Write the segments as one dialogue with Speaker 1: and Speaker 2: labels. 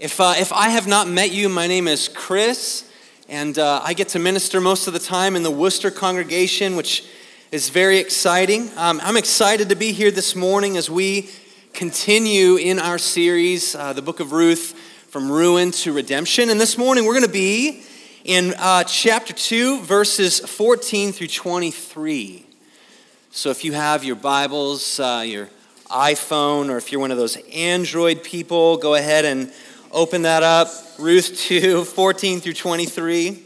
Speaker 1: If, uh, if I have not met you, my name is Chris, and uh, I get to minister most of the time in the Worcester congregation, which is very exciting. Um, I'm excited to be here this morning as we continue in our series, uh, the book of Ruth, from ruin to redemption. And this morning we're going to be in uh, chapter 2, verses 14 through 23. So if you have your Bibles, uh, your iPhone, or if you're one of those Android people, go ahead and Open that up. Ruth 2 14 through 23.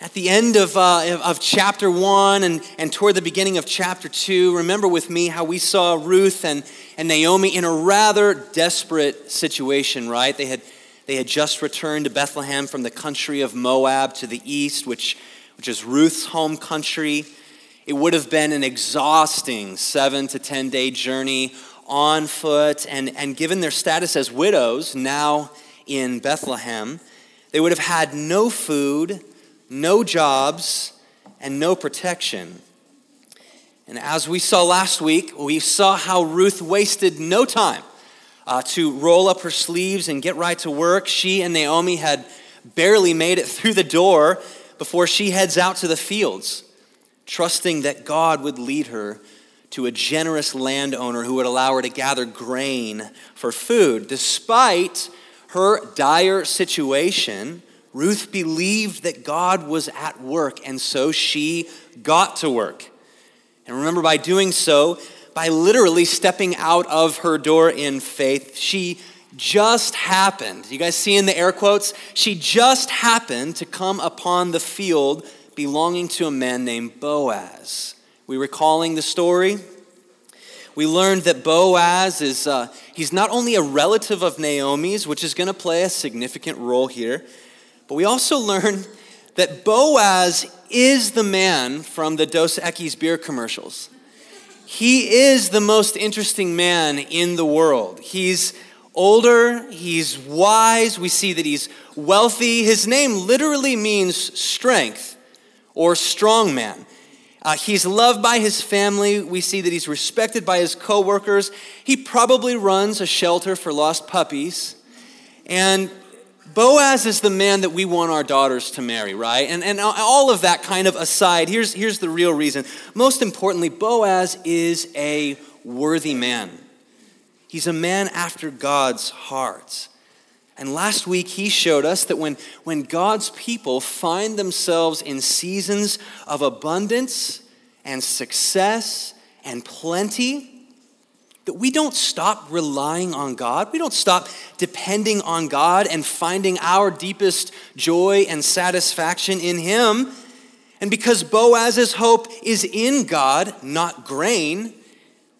Speaker 1: At the end of, uh, of chapter 1 and, and toward the beginning of chapter 2, remember with me how we saw Ruth and, and Naomi in a rather desperate situation, right? They had, they had just returned to Bethlehem from the country of Moab to the east, which, which is Ruth's home country. It would have been an exhausting seven to 10 day journey on foot, and, and given their status as widows now in Bethlehem, they would have had no food, no jobs, and no protection. And as we saw last week, we saw how Ruth wasted no time uh, to roll up her sleeves and get right to work. She and Naomi had barely made it through the door before she heads out to the fields, trusting that God would lead her to a generous landowner who would allow her to gather grain for food. Despite her dire situation, Ruth believed that God was at work, and so she got to work. And remember, by doing so, by literally stepping out of her door in faith, she just happened. You guys see in the air quotes? She just happened to come upon the field belonging to a man named Boaz. We recalling the story? We learned that Boaz is, uh, he's not only a relative of Naomi's, which is going to play a significant role here, but we also learned that Boaz is the man from the Dos Equis beer commercials. He is the most interesting man in the world. He's older, he's wise, we see that he's wealthy. His name literally means strength or strong man. Uh, he's loved by his family. We see that he's respected by his coworkers. He probably runs a shelter for lost puppies. And Boaz is the man that we want our daughters to marry, right? And, and all of that kind of aside, here's, here's the real reason. Most importantly, Boaz is a worthy man. He's a man after God's heart. And last week, he showed us that when, when God's people find themselves in seasons of abundance and success and plenty, that we don't stop relying on God. We don't stop depending on God and finding our deepest joy and satisfaction in Him. And because Boaz's hope is in God, not grain,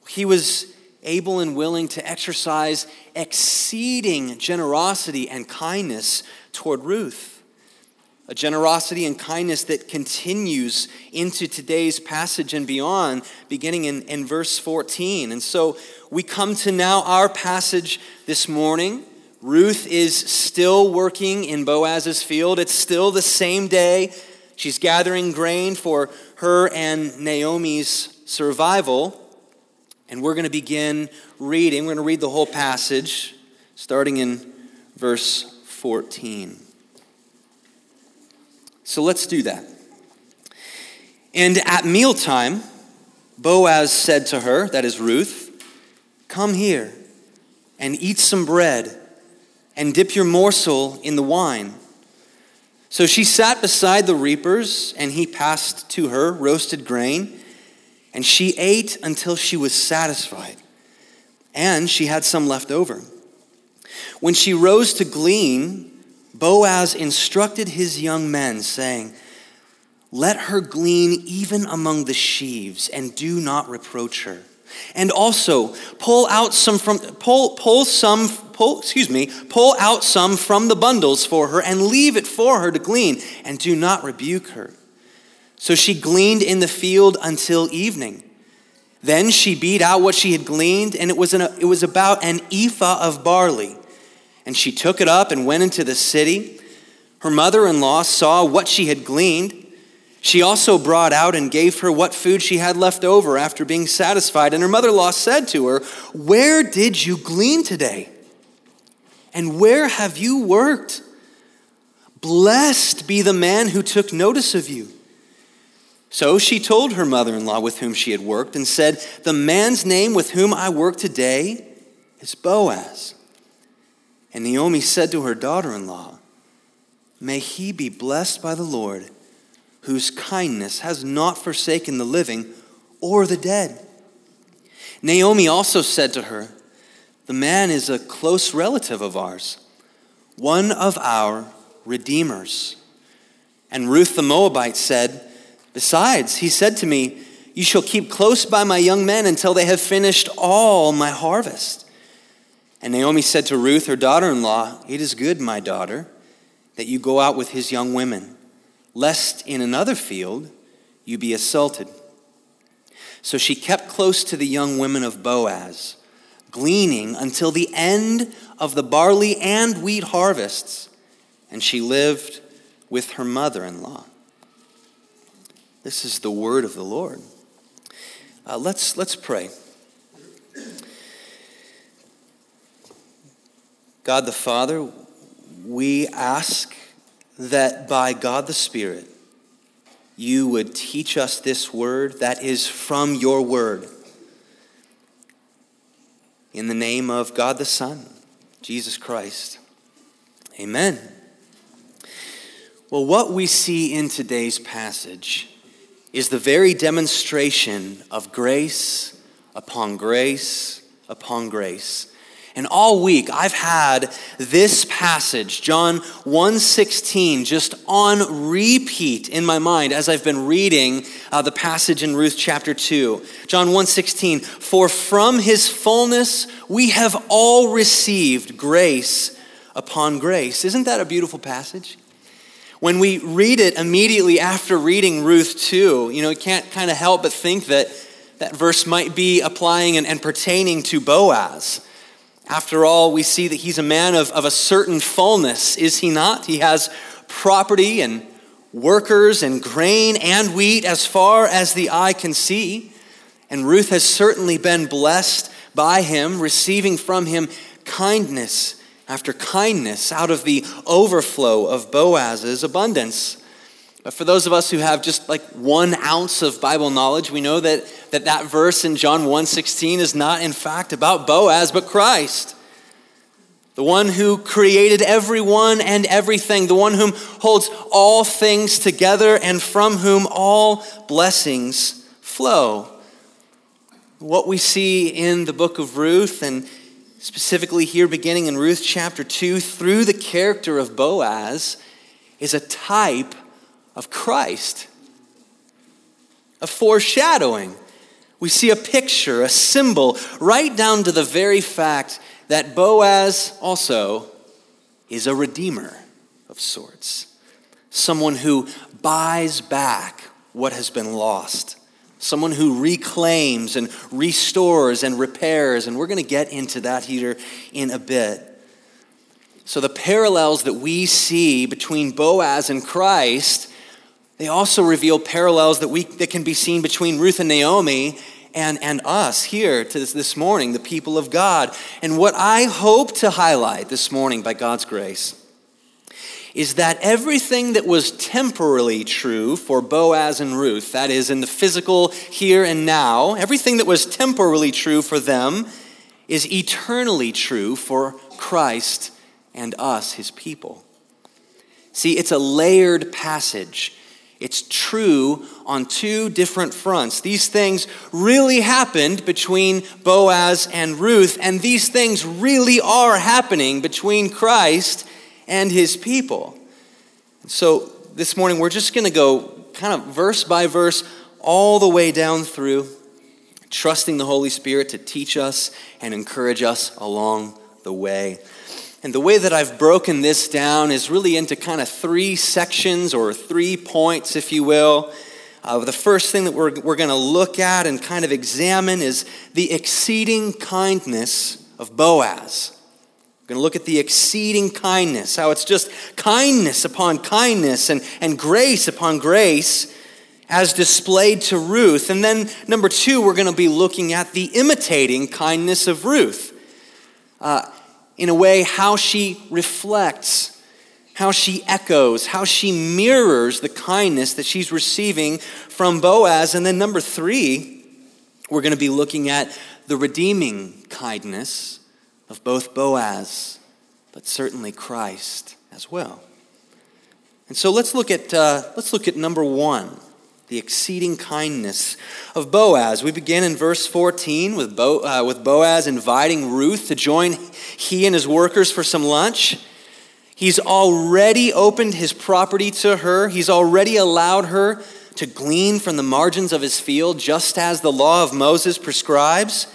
Speaker 1: he was able and willing to exercise exceeding generosity and kindness toward Ruth. A generosity and kindness that continues into today's passage and beyond, beginning in, in verse 14. And so we come to now our passage this morning. Ruth is still working in Boaz's field. It's still the same day. She's gathering grain for her and Naomi's survival. And we're going to begin reading. We're going to read the whole passage, starting in verse 14. So let's do that. And at mealtime, Boaz said to her, that is Ruth, Come here and eat some bread and dip your morsel in the wine. So she sat beside the reapers, and he passed to her roasted grain and she ate until she was satisfied, and she had some left over. When she rose to glean, Boaz instructed his young men, saying, Let her glean even among the sheaves, and do not reproach her. And also pull out some from pull pull some pull excuse me pull out some from the bundles for her and leave it for her to glean and do not rebuke her so she gleaned in the field until evening. Then she beat out what she had gleaned, and it was, an, it was about an ephah of barley. And she took it up and went into the city. Her mother in law saw what she had gleaned. She also brought out and gave her what food she had left over after being satisfied. And her mother in law said to her, Where did you glean today? And where have you worked? Blessed be the man who took notice of you. So she told her mother in law with whom she had worked and said, The man's name with whom I work today is Boaz. And Naomi said to her daughter in law, May he be blessed by the Lord, whose kindness has not forsaken the living or the dead. Naomi also said to her, The man is a close relative of ours, one of our redeemers. And Ruth the Moabite said, Besides, he said to me, You shall keep close by my young men until they have finished all my harvest. And Naomi said to Ruth, her daughter in law, It is good, my daughter, that you go out with his young women, lest in another field you be assaulted. So she kept close to the young women of Boaz, gleaning until the end of the barley and wheat harvests and she lived with her mother in law. This is the word of the Lord. Uh, let's, let's pray. God the Father, we ask that by God the Spirit, you would teach us this word that is from your word. In the name of God the Son, Jesus Christ. Amen. Well, what we see in today's passage is the very demonstration of grace upon grace upon grace. And all week I've had this passage, John 1:16, just on repeat in my mind as I've been reading uh, the passage in Ruth chapter 2. John 1:16, for from his fullness we have all received grace upon grace. Isn't that a beautiful passage? When we read it immediately after reading Ruth 2, you know, you can't kind of help but think that that verse might be applying and, and pertaining to Boaz. After all, we see that he's a man of, of a certain fullness, is he not? He has property and workers and grain and wheat as far as the eye can see. And Ruth has certainly been blessed by him, receiving from him kindness after kindness out of the overflow of Boaz's abundance. But for those of us who have just like one ounce of Bible knowledge, we know that that, that verse in John 1.16 is not in fact about Boaz, but Christ. The one who created everyone and everything, the one whom holds all things together and from whom all blessings flow. What we see in the book of Ruth and specifically here beginning in Ruth chapter 2, through the character of Boaz, is a type of Christ, a foreshadowing. We see a picture, a symbol, right down to the very fact that Boaz also is a redeemer of sorts, someone who buys back what has been lost someone who reclaims and restores and repairs. And we're going to get into that here in a bit. So, the parallels that we see between Boaz and Christ, they also reveal parallels that, we, that can be seen between Ruth and Naomi and, and us here to this, this morning, the people of God. And what I hope to highlight this morning by God's grace is that everything that was temporarily true for Boaz and Ruth, that is, in the physical here and now, everything that was temporarily true for them is eternally true for Christ and us, his people. See, it's a layered passage. It's true on two different fronts. These things really happened between Boaz and Ruth, and these things really are happening between Christ and his people. So this morning, we're just going to go kind of verse by verse all the way down through, trusting the Holy Spirit to teach us and encourage us along the way. And the way that I've broken this down is really into kind of three sections or three points, if you will. Uh, the first thing that we're, we're going to look at and kind of examine is the exceeding kindness of Boaz. We're going to look at the exceeding kindness, how it's just kindness upon kindness and, and grace upon grace as displayed to Ruth. And then, number two, we're going to be looking at the imitating kindness of Ruth. Uh, in a way, how she reflects, how she echoes, how she mirrors the kindness that she's receiving from Boaz. And then, number three, we're going to be looking at the redeeming kindness of both Boaz, but certainly Christ as well. And so let's look at, uh, let's look at number one the exceeding kindness of Boaz. We begin in verse 14 with, Bo, uh, with Boaz inviting Ruth to join he and his workers for some lunch. He's already opened his property to her, he's already allowed her to glean from the margins of his field, just as the law of Moses prescribes.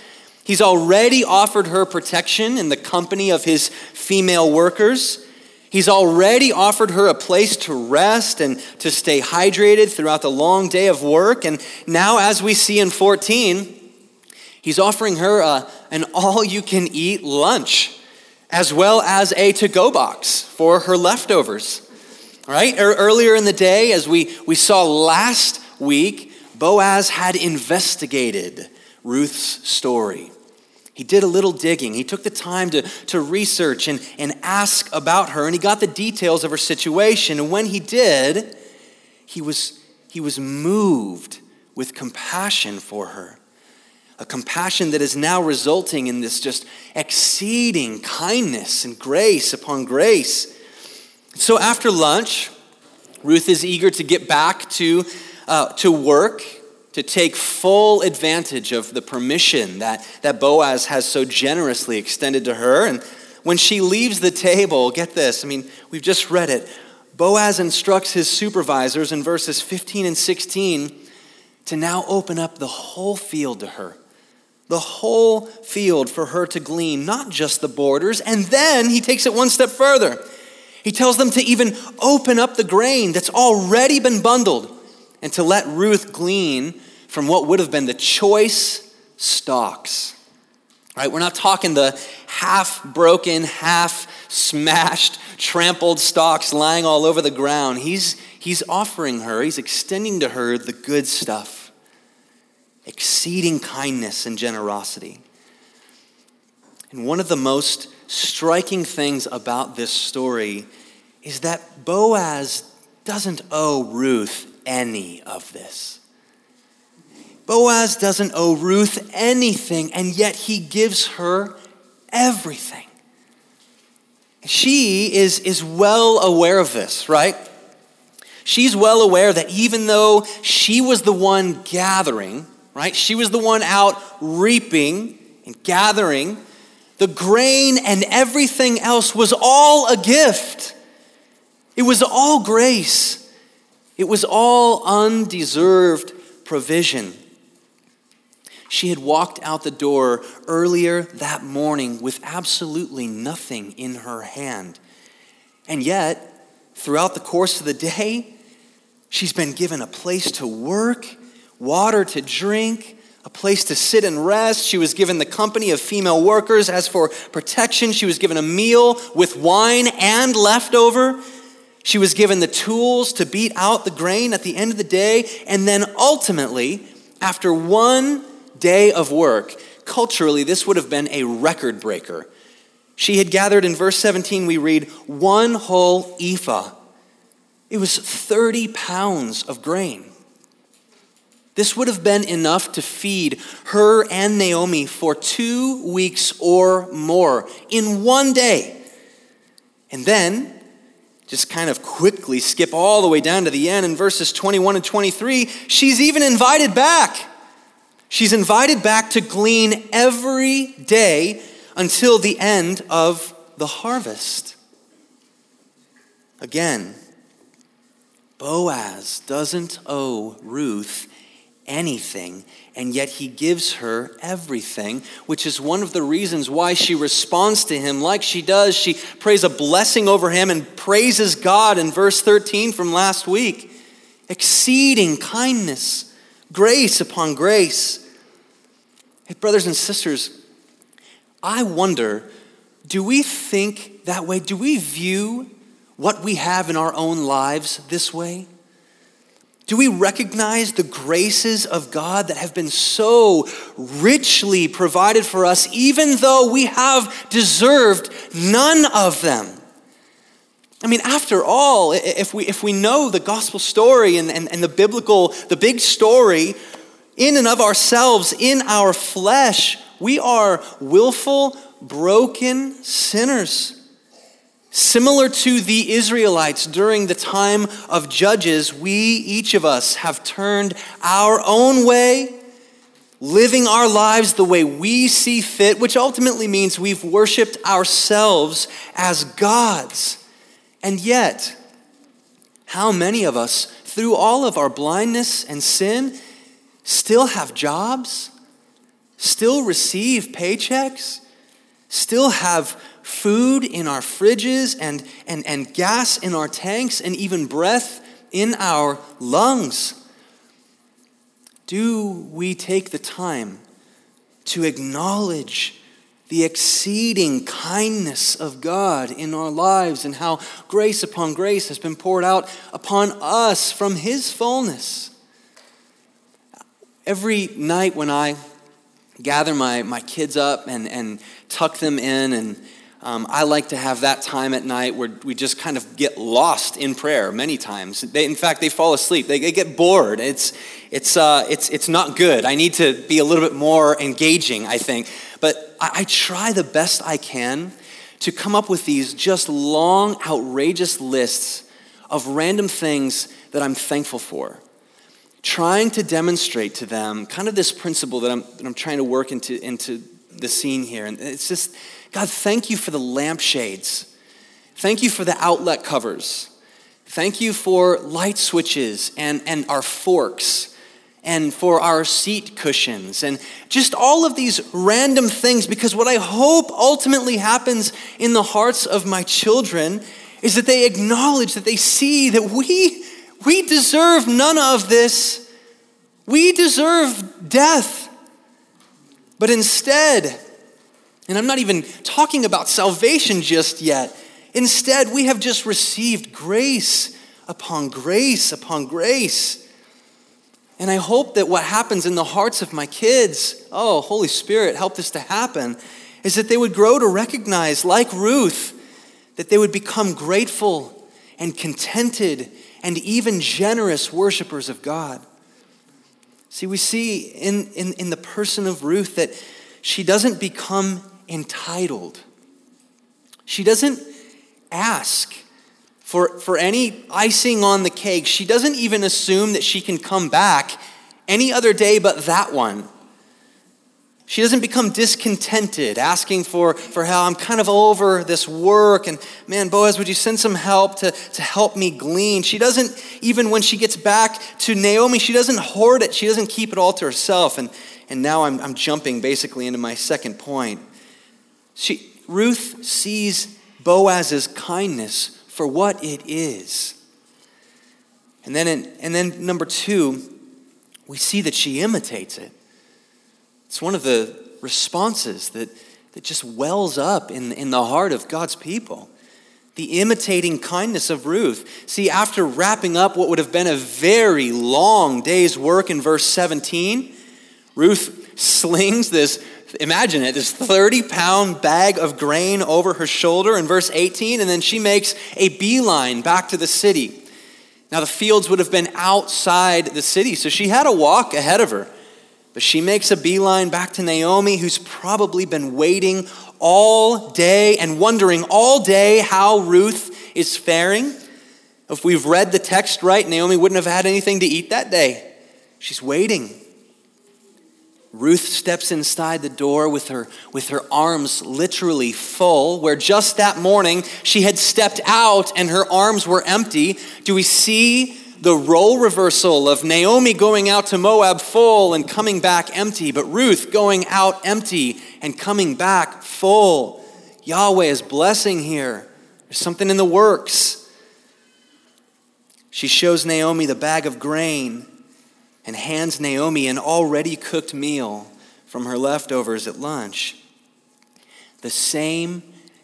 Speaker 1: He's already offered her protection in the company of his female workers. He's already offered her a place to rest and to stay hydrated throughout the long day of work. And now, as we see in 14, he's offering her a, an all you can eat lunch, as well as a to go box for her leftovers. Right? Er, earlier in the day, as we, we saw last week, Boaz had investigated Ruth's story. He did a little digging. He took the time to, to research and, and ask about her, and he got the details of her situation. And when he did, he was, he was moved with compassion for her. A compassion that is now resulting in this just exceeding kindness and grace upon grace. So after lunch, Ruth is eager to get back to, uh, to work to take full advantage of the permission that, that Boaz has so generously extended to her. And when she leaves the table, get this, I mean, we've just read it. Boaz instructs his supervisors in verses 15 and 16 to now open up the whole field to her. The whole field for her to glean, not just the borders. And then he takes it one step further. He tells them to even open up the grain that's already been bundled and to let Ruth glean from what would have been the choice stalks. Right? We're not talking the half broken, half smashed, trampled stalks lying all over the ground. He's, he's offering her, he's extending to her the good stuff, exceeding kindness and generosity. And one of the most striking things about this story is that Boaz doesn't owe Ruth any of this. Boaz doesn't owe Ruth anything, and yet he gives her everything. She is, is well aware of this, right? She's well aware that even though she was the one gathering, right? She was the one out reaping and gathering, the grain and everything else was all a gift. It was all grace. It was all undeserved provision. She had walked out the door earlier that morning with absolutely nothing in her hand. And yet, throughout the course of the day, she's been given a place to work, water to drink, a place to sit and rest. She was given the company of female workers. As for protection, she was given a meal with wine and leftover. She was given the tools to beat out the grain at the end of the day. And then ultimately, after one day of work, culturally, this would have been a record breaker. She had gathered in verse 17, we read, one whole ephah. It was 30 pounds of grain. This would have been enough to feed her and Naomi for two weeks or more in one day. And then just kind of quickly skip all the way down to the end in verses 21 and 23, she's even invited back. She's invited back to glean every day until the end of the harvest. Again, Boaz doesn't owe Ruth anything, and yet he gives her everything, which is one of the reasons why she responds to him like she does. She prays a blessing over him and praises God in verse 13 from last week. Exceeding kindness, grace upon grace. Hey, brothers and sisters, I wonder do we think that way? Do we view what we have in our own lives this way? Do we recognize the graces of God that have been so richly provided for us, even though we have deserved none of them? I mean, after all, if we, if we know the gospel story and, and, and the biblical, the big story, in and of ourselves, in our flesh, we are willful, broken sinners. Similar to the Israelites during the time of Judges, we, each of us, have turned our own way, living our lives the way we see fit, which ultimately means we've worshiped ourselves as gods. And yet, how many of us, through all of our blindness and sin, still have jobs, still receive paychecks, still have food in our fridges and, and, and gas in our tanks and even breath in our lungs? Do we take the time to acknowledge the exceeding kindness of God in our lives and how grace upon grace has been poured out upon us from His fullness? Every night when I gather my, my kids up and, and tuck them in and um, I like to have that time at night where we just kind of get lost in prayer many times. They, in fact, they fall asleep. They, they get bored. It's, it's, uh, it's, it's not good. I need to be a little bit more engaging, I think. But I, I try the best I can to come up with these just long, outrageous lists of random things that I'm thankful for. Trying to demonstrate to them kind of this principle that I'm, that I'm trying to work into, into the scene here. And it's just God, thank you for the lampshades. Thank you for the outlet covers. Thank you for light switches and, and our forks and for our seat cushions and just all of these random things because what I hope ultimately happens in the hearts of my children is that they acknowledge that they see that we we deserve none of this. We deserve death. But instead, and I'm not even talking about salvation just yet. Instead, we have just received grace upon grace upon grace. And I hope that what happens in the hearts of my kids, oh, Holy Spirit, help this to happen, is that they would grow to recognize, like Ruth, that they would become grateful and contented and even generous worshipers of God. See, we see in, in, in the person of Ruth that she doesn't become entitled. She doesn't ask for, for any icing on the cake. She doesn't even assume that she can come back any other day but that one. She doesn't become discontented, asking for, for help. I'm kind of over this work. And man, Boaz, would you send some help to, to help me glean? She doesn't, even when she gets back to Naomi, she doesn't hoard it. She doesn't keep it all to herself. And, and now I'm, I'm jumping basically into my second point. She, Ruth sees Boaz's kindness for what it is. And then, in, and then number two, we see that she imitates it. It's one of the responses that, that just wells up in, in the heart of God's people. The imitating kindness of Ruth. See, after wrapping up what would have been a very long day's work in verse 17, Ruth slings this imagine it, this 30 pound bag of grain over her shoulder in verse 18, and then she makes a beeline back to the city. Now, the fields would have been outside the city, so she had a walk ahead of her. But she makes a beeline back to Naomi, who's probably been waiting all day and wondering all day how Ruth is faring. If we've read the text right, Naomi wouldn't have had anything to eat that day. She's waiting. Ruth steps inside the door with her, with her arms literally full, where just that morning she had stepped out and her arms were empty. Do we see the role reversal of Naomi going out to Moab full and coming back empty, but Ruth going out empty and coming back full? Yahweh is blessing here. There's something in the works. She shows Naomi the bag of grain and hands Naomi an already cooked meal from her leftovers at lunch. The same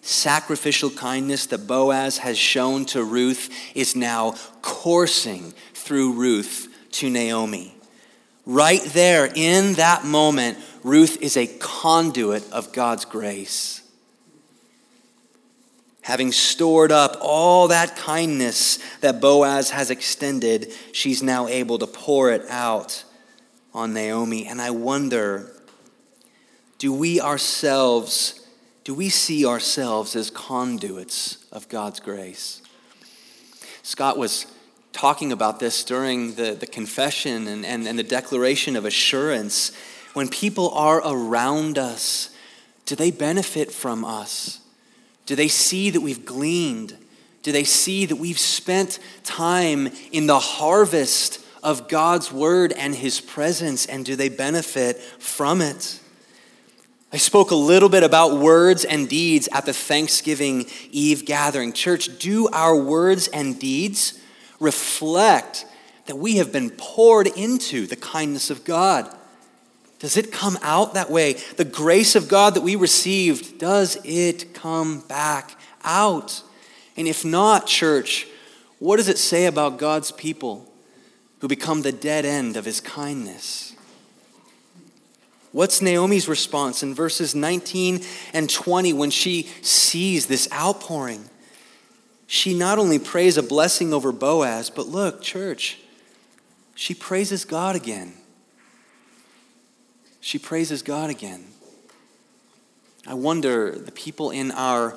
Speaker 1: sacrificial kindness that Boaz has shown to Ruth is now coursing through Ruth to Naomi. Right there in that moment, Ruth is a conduit of God's grace. Having stored up all that kindness that Boaz has extended, she's now able to pour it out on Naomi. And I wonder do we ourselves, do we see ourselves as conduits of God's grace? Scott was talking about this during the, the confession and, and, and the declaration of assurance. When people are around us, do they benefit from us? Do they see that we've gleaned? Do they see that we've spent time in the harvest of God's word and his presence? And do they benefit from it? I spoke a little bit about words and deeds at the Thanksgiving Eve gathering. Church, do our words and deeds reflect that we have been poured into the kindness of God? Does it come out that way? The grace of God that we received, does it come back out? And if not, church, what does it say about God's people who become the dead end of his kindness? What's Naomi's response in verses 19 and 20 when she sees this outpouring? She not only prays a blessing over Boaz, but look, church, she praises God again. She praises God again. I wonder the people in our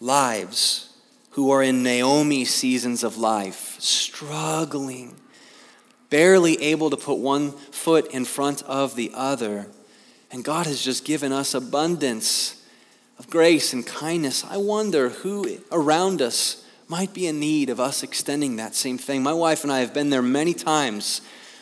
Speaker 1: lives who are in Naomi seasons of life, struggling barely able to put one foot in front of the other. And God has just given us abundance of grace and kindness. I wonder who around us might be in need of us extending that same thing. My wife and I have been there many times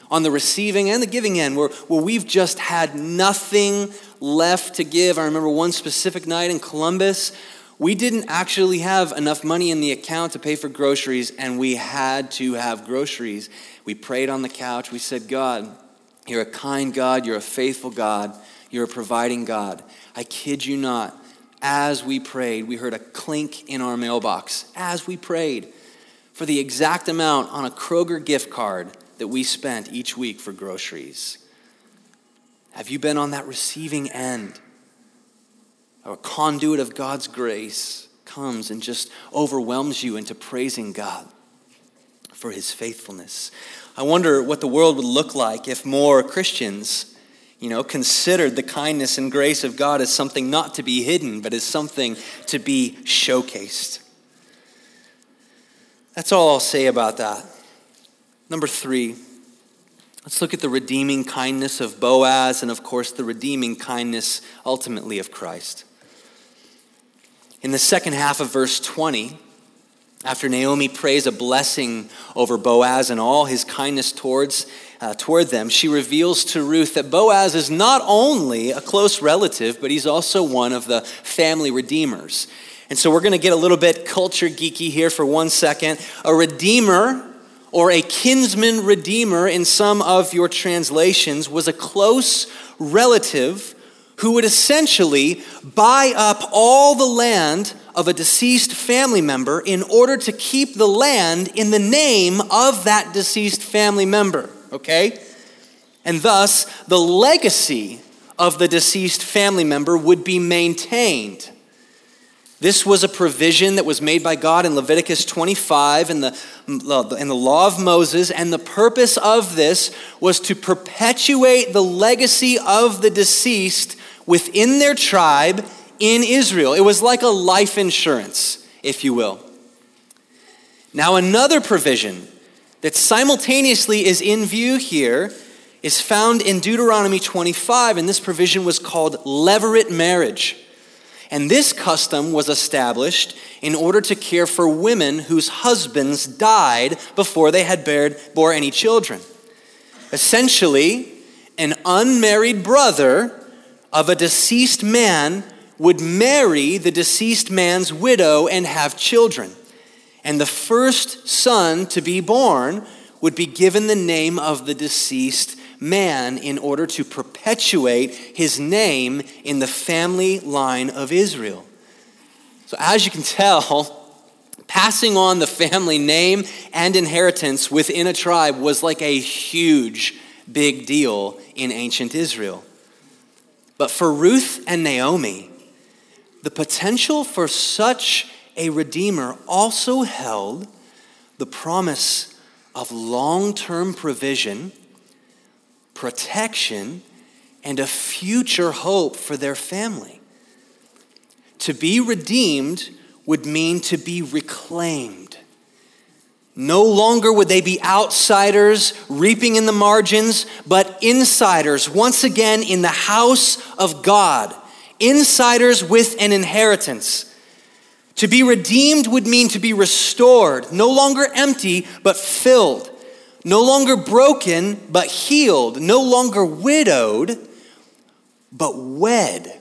Speaker 1: on the receiving and the giving end where, where we've just had nothing left to give. I remember one specific night in Columbus we didn't actually have enough money in the account to pay for groceries, and we had to have groceries. We prayed on the couch. We said, God, you're a kind God. You're a faithful God. You're a providing God. I kid you not. As we prayed, we heard a clink in our mailbox. As we prayed for the exact amount on a Kroger gift card that we spent each week for groceries. Have you been on that receiving end? a conduit of God's grace comes and just overwhelms you into praising God for his faithfulness. I wonder what the world would look like if more Christians, you know, considered the kindness and grace of God as something not to be hidden, but as something to be showcased. That's all I'll say about that. Number three, let's look at the redeeming kindness of Boaz and, of course, the redeeming kindness ultimately of Christ. In the second half of verse 20, after Naomi prays a blessing over Boaz and all his kindness towards, uh, toward them, she reveals to Ruth that Boaz is not only a close relative, but he's also one of the family redeemers. And so we're going to get a little bit culture geeky here for one second. A redeemer or a kinsman redeemer in some of your translations was a close relative who would essentially buy up all the land of a deceased family member in order to keep the land in the name of that deceased family member, okay? And thus, the legacy of the deceased family member would be maintained. This was a provision that was made by God in Leviticus 25 in the, in the law of Moses, and the purpose of this was to perpetuate the legacy of the deceased within their tribe in Israel. It was like a life insurance, if you will. Now, another provision that simultaneously is in view here is found in Deuteronomy 25, and this provision was called levirate marriage. And this custom was established in order to care for women whose husbands died before they had bared, bore any children. Essentially, an unmarried brother of a deceased man would marry the deceased man's widow and have children. And the first son to be born would be given the name of the deceased man in order to perpetuate his name in the family line of Israel. So, as you can tell, passing on the family name and inheritance within a tribe was like a huge, big deal in ancient Israel. But for Ruth and Naomi, the potential for such a redeemer also held the promise of long term provision, protection, and a future hope for their family. To be redeemed would mean to be reclaimed. No longer would they be outsiders reaping in the margins, but insiders once again in the house of God, insiders with an inheritance. To be redeemed would mean to be restored, no longer empty, but filled, no longer broken, but healed, no longer widowed, but wed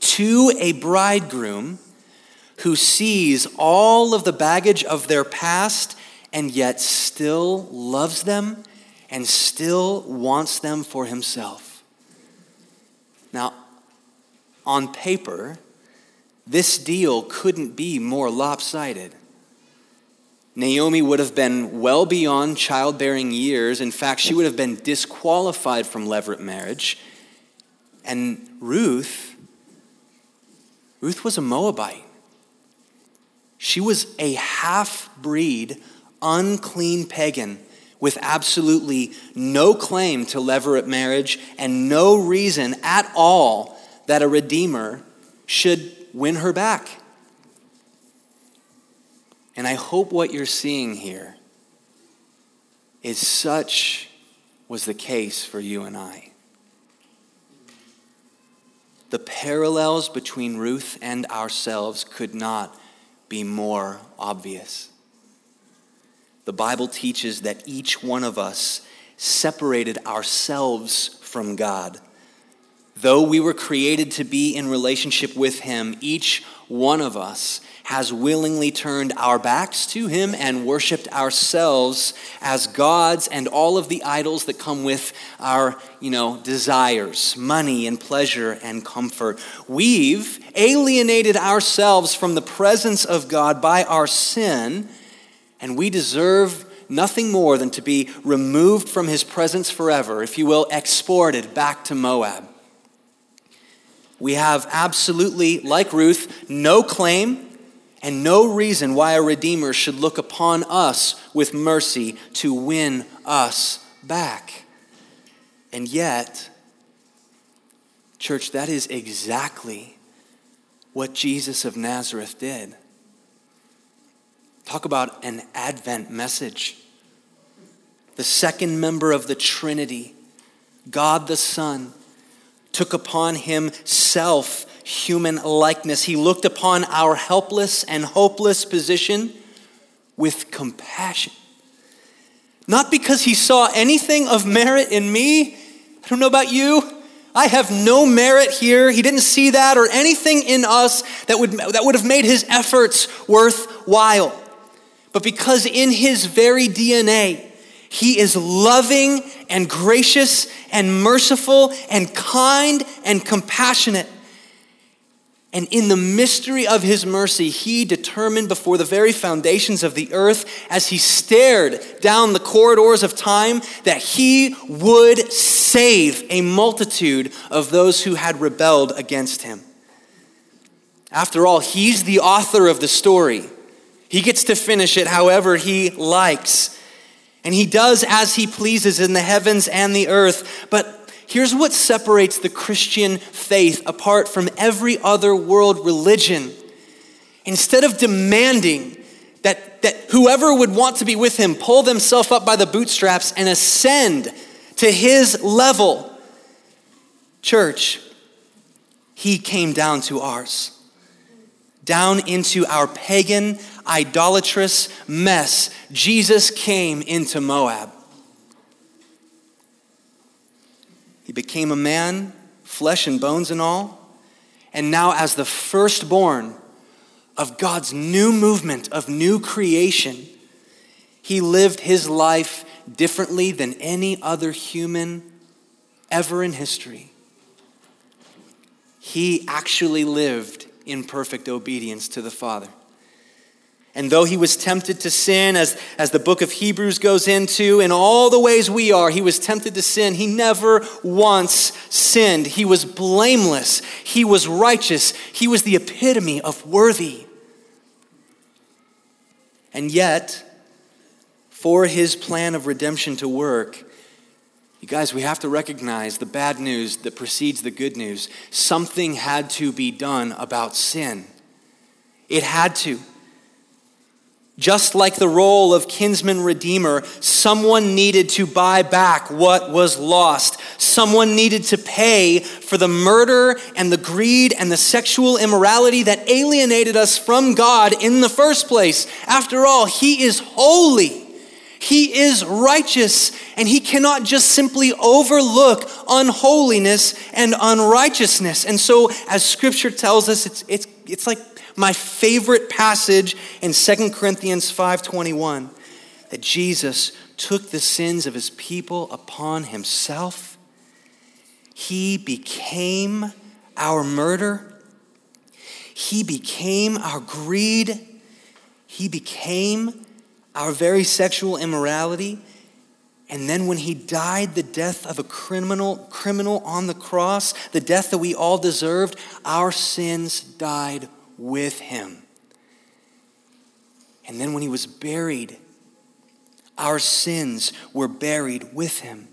Speaker 1: to a bridegroom who sees all of the baggage of their past and yet still loves them and still wants them for himself. Now, on paper, this deal couldn't be more lopsided. Naomi would have been well beyond childbearing years. In fact, she would have been disqualified from levirate marriage. And Ruth, Ruth was a Moabite. She was a half breed, unclean pagan with absolutely no claim to levirate marriage and no reason at all that a redeemer should win her back. And I hope what you're seeing here is such was the case for you and I. The parallels between Ruth and ourselves could not be more obvious. The Bible teaches that each one of us separated ourselves from God. Though we were created to be in relationship with Him, each one of us has willingly turned our backs to him and worshiped ourselves as gods and all of the idols that come with our, you know, desires, money and pleasure and comfort. We've alienated ourselves from the presence of God by our sin, and we deserve nothing more than to be removed from his presence forever, if you will, exported back to Moab. We have absolutely, like Ruth, no claim and no reason why a Redeemer should look upon us with mercy to win us back. And yet, church, that is exactly what Jesus of Nazareth did. Talk about an Advent message. The second member of the Trinity, God the Son, took upon himself human likeness. He looked upon our helpless and hopeless position with compassion. Not because he saw anything of merit in me. I don't know about you. I have no merit here. He didn't see that or anything in us that would, that would have made his efforts worthwhile. But because in his very DNA, he is loving and gracious and merciful and kind and compassionate. And in the mystery of his mercy, he determined before the very foundations of the earth, as he stared down the corridors of time, that he would save a multitude of those who had rebelled against him. After all, he's the author of the story. He gets to finish it however he likes. And he does as he pleases in the heavens and the earth. But Here's what separates the Christian faith apart from every other world religion. Instead of demanding that, that whoever would want to be with him pull themselves up by the bootstraps and ascend to his level, church, he came down to ours, down into our pagan, idolatrous mess. Jesus came into Moab. He became a man, flesh and bones and all. And now, as the firstborn of God's new movement of new creation, he lived his life differently than any other human ever in history. He actually lived in perfect obedience to the Father. And though he was tempted to sin, as, as the book of Hebrews goes into, in all the ways we are, he was tempted to sin. He never once sinned. He was blameless. He was righteous. He was the epitome of worthy. And yet, for his plan of redemption to work, you guys, we have to recognize the bad news that precedes the good news. Something had to be done about sin. It had to. Just like the role of kinsman redeemer, someone needed to buy back what was lost. Someone needed to pay for the murder and the greed and the sexual immorality that alienated us from God in the first place. After all, He is holy. He is righteous, and He cannot just simply overlook unholiness and unrighteousness. And so, as Scripture tells us, it's, it's, it's like my favorite passage in 2 Corinthians 5:21 that Jesus took the sins of his people upon himself. He became our murder. He became our greed. He became our very sexual immorality. And then when he died the death of a criminal criminal on the cross, the death that we all deserved, our sins died with him. And then when he was buried, our sins were buried with him.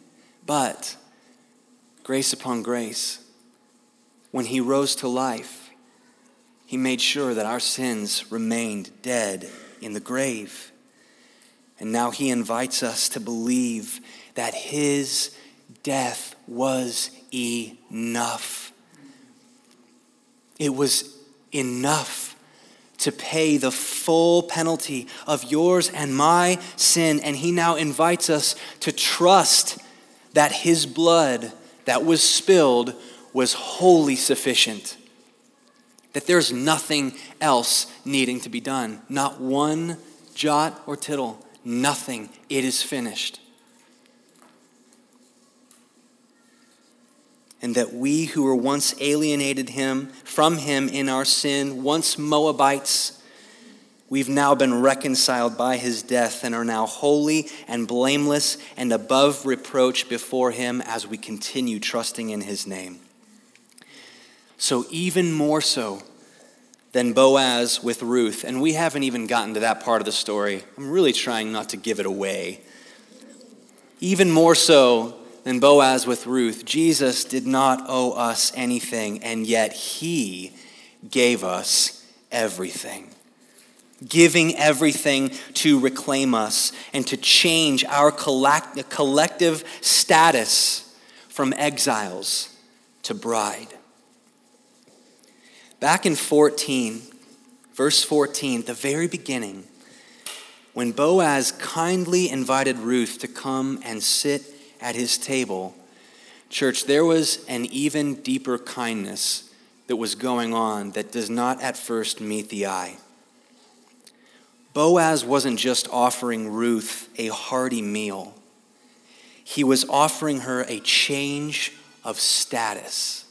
Speaker 1: But grace upon grace, when he rose to life, he made sure that our sins remained dead in the grave. And now he invites us to believe that his death was enough. It was enough to pay the full penalty of yours and my sin. And he now invites us to trust that his blood that was spilled was wholly sufficient. That there's nothing else needing to be done. Not one jot or tittle. Nothing. It is finished. and that we who were once alienated him from him in our sin, once Moabites, we've now been reconciled by his death and are now holy and blameless and above reproach before him as we continue trusting in his name. So, even more so than Boaz with Ruth, and we haven't even gotten to that part of the story. I'm really trying not to give it away. Even more so than Boaz with Ruth, Jesus did not owe us anything, and yet he gave us everything. Giving everything to reclaim us and to change our collective status from exiles to bride. Back in 14, verse 14, the very beginning, when Boaz kindly invited Ruth to come and sit at his table, church, there was an even deeper kindness that was going on that does not at first meet the eye. Boaz wasn't just offering Ruth a hearty meal, he was offering her a change of status.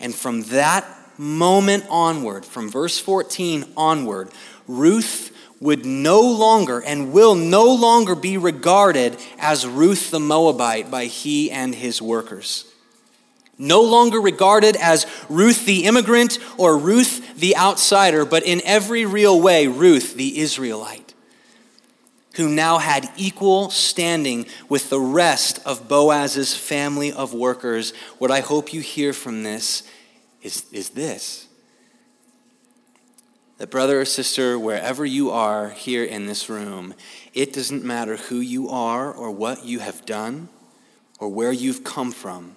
Speaker 1: And from that moment onward, from verse 14 onward, Ruth would no longer and will no longer be regarded as Ruth the Moabite by he and his workers. No longer regarded as Ruth the immigrant or Ruth the outsider, but in every real way, Ruth the Israelite, who now had equal standing with the rest of Boaz's family of workers. What I hope you hear from this is, is this that, brother or sister, wherever you are here in this room, it doesn't matter who you are or what you have done or where you've come from.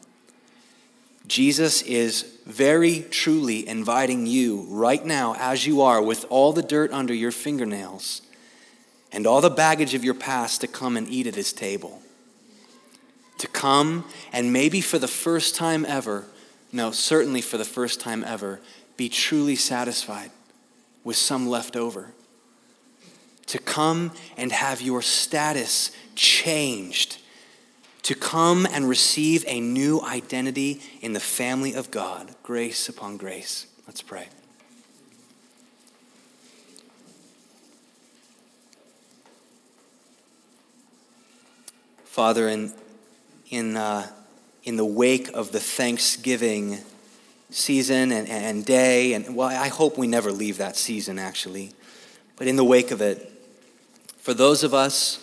Speaker 1: Jesus is very truly inviting you right now, as you are, with all the dirt under your fingernails and all the baggage of your past, to come and eat at his table. To come and maybe for the first time ever, no, certainly for the first time ever, be truly satisfied with some left over. To come and have your status changed. To come and receive a new identity in the family of God, grace upon grace. Let's pray. Father, in, in uh, in the wake of the Thanksgiving season and, and day, and well, I hope we never leave that season actually, but in the wake of it, for those of us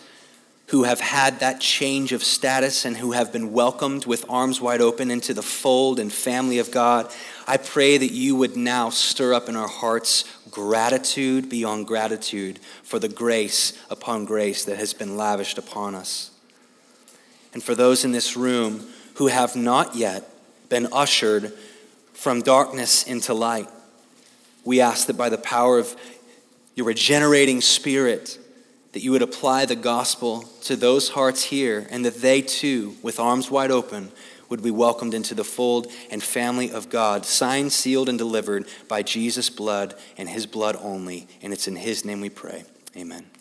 Speaker 1: who have had that change of status and who have been welcomed with arms wide open into the fold and family of God, I pray that you would now stir up in our hearts gratitude beyond gratitude for the grace upon grace that has been lavished upon us. And for those in this room who have not yet been ushered from darkness into light, we ask that by the power of your regenerating spirit, that you would apply the gospel to those hearts here and that they too, with arms wide open, would be welcomed into the fold and family of God, signed, sealed, and delivered by Jesus' blood and his blood only. And it's in his name we pray. Amen.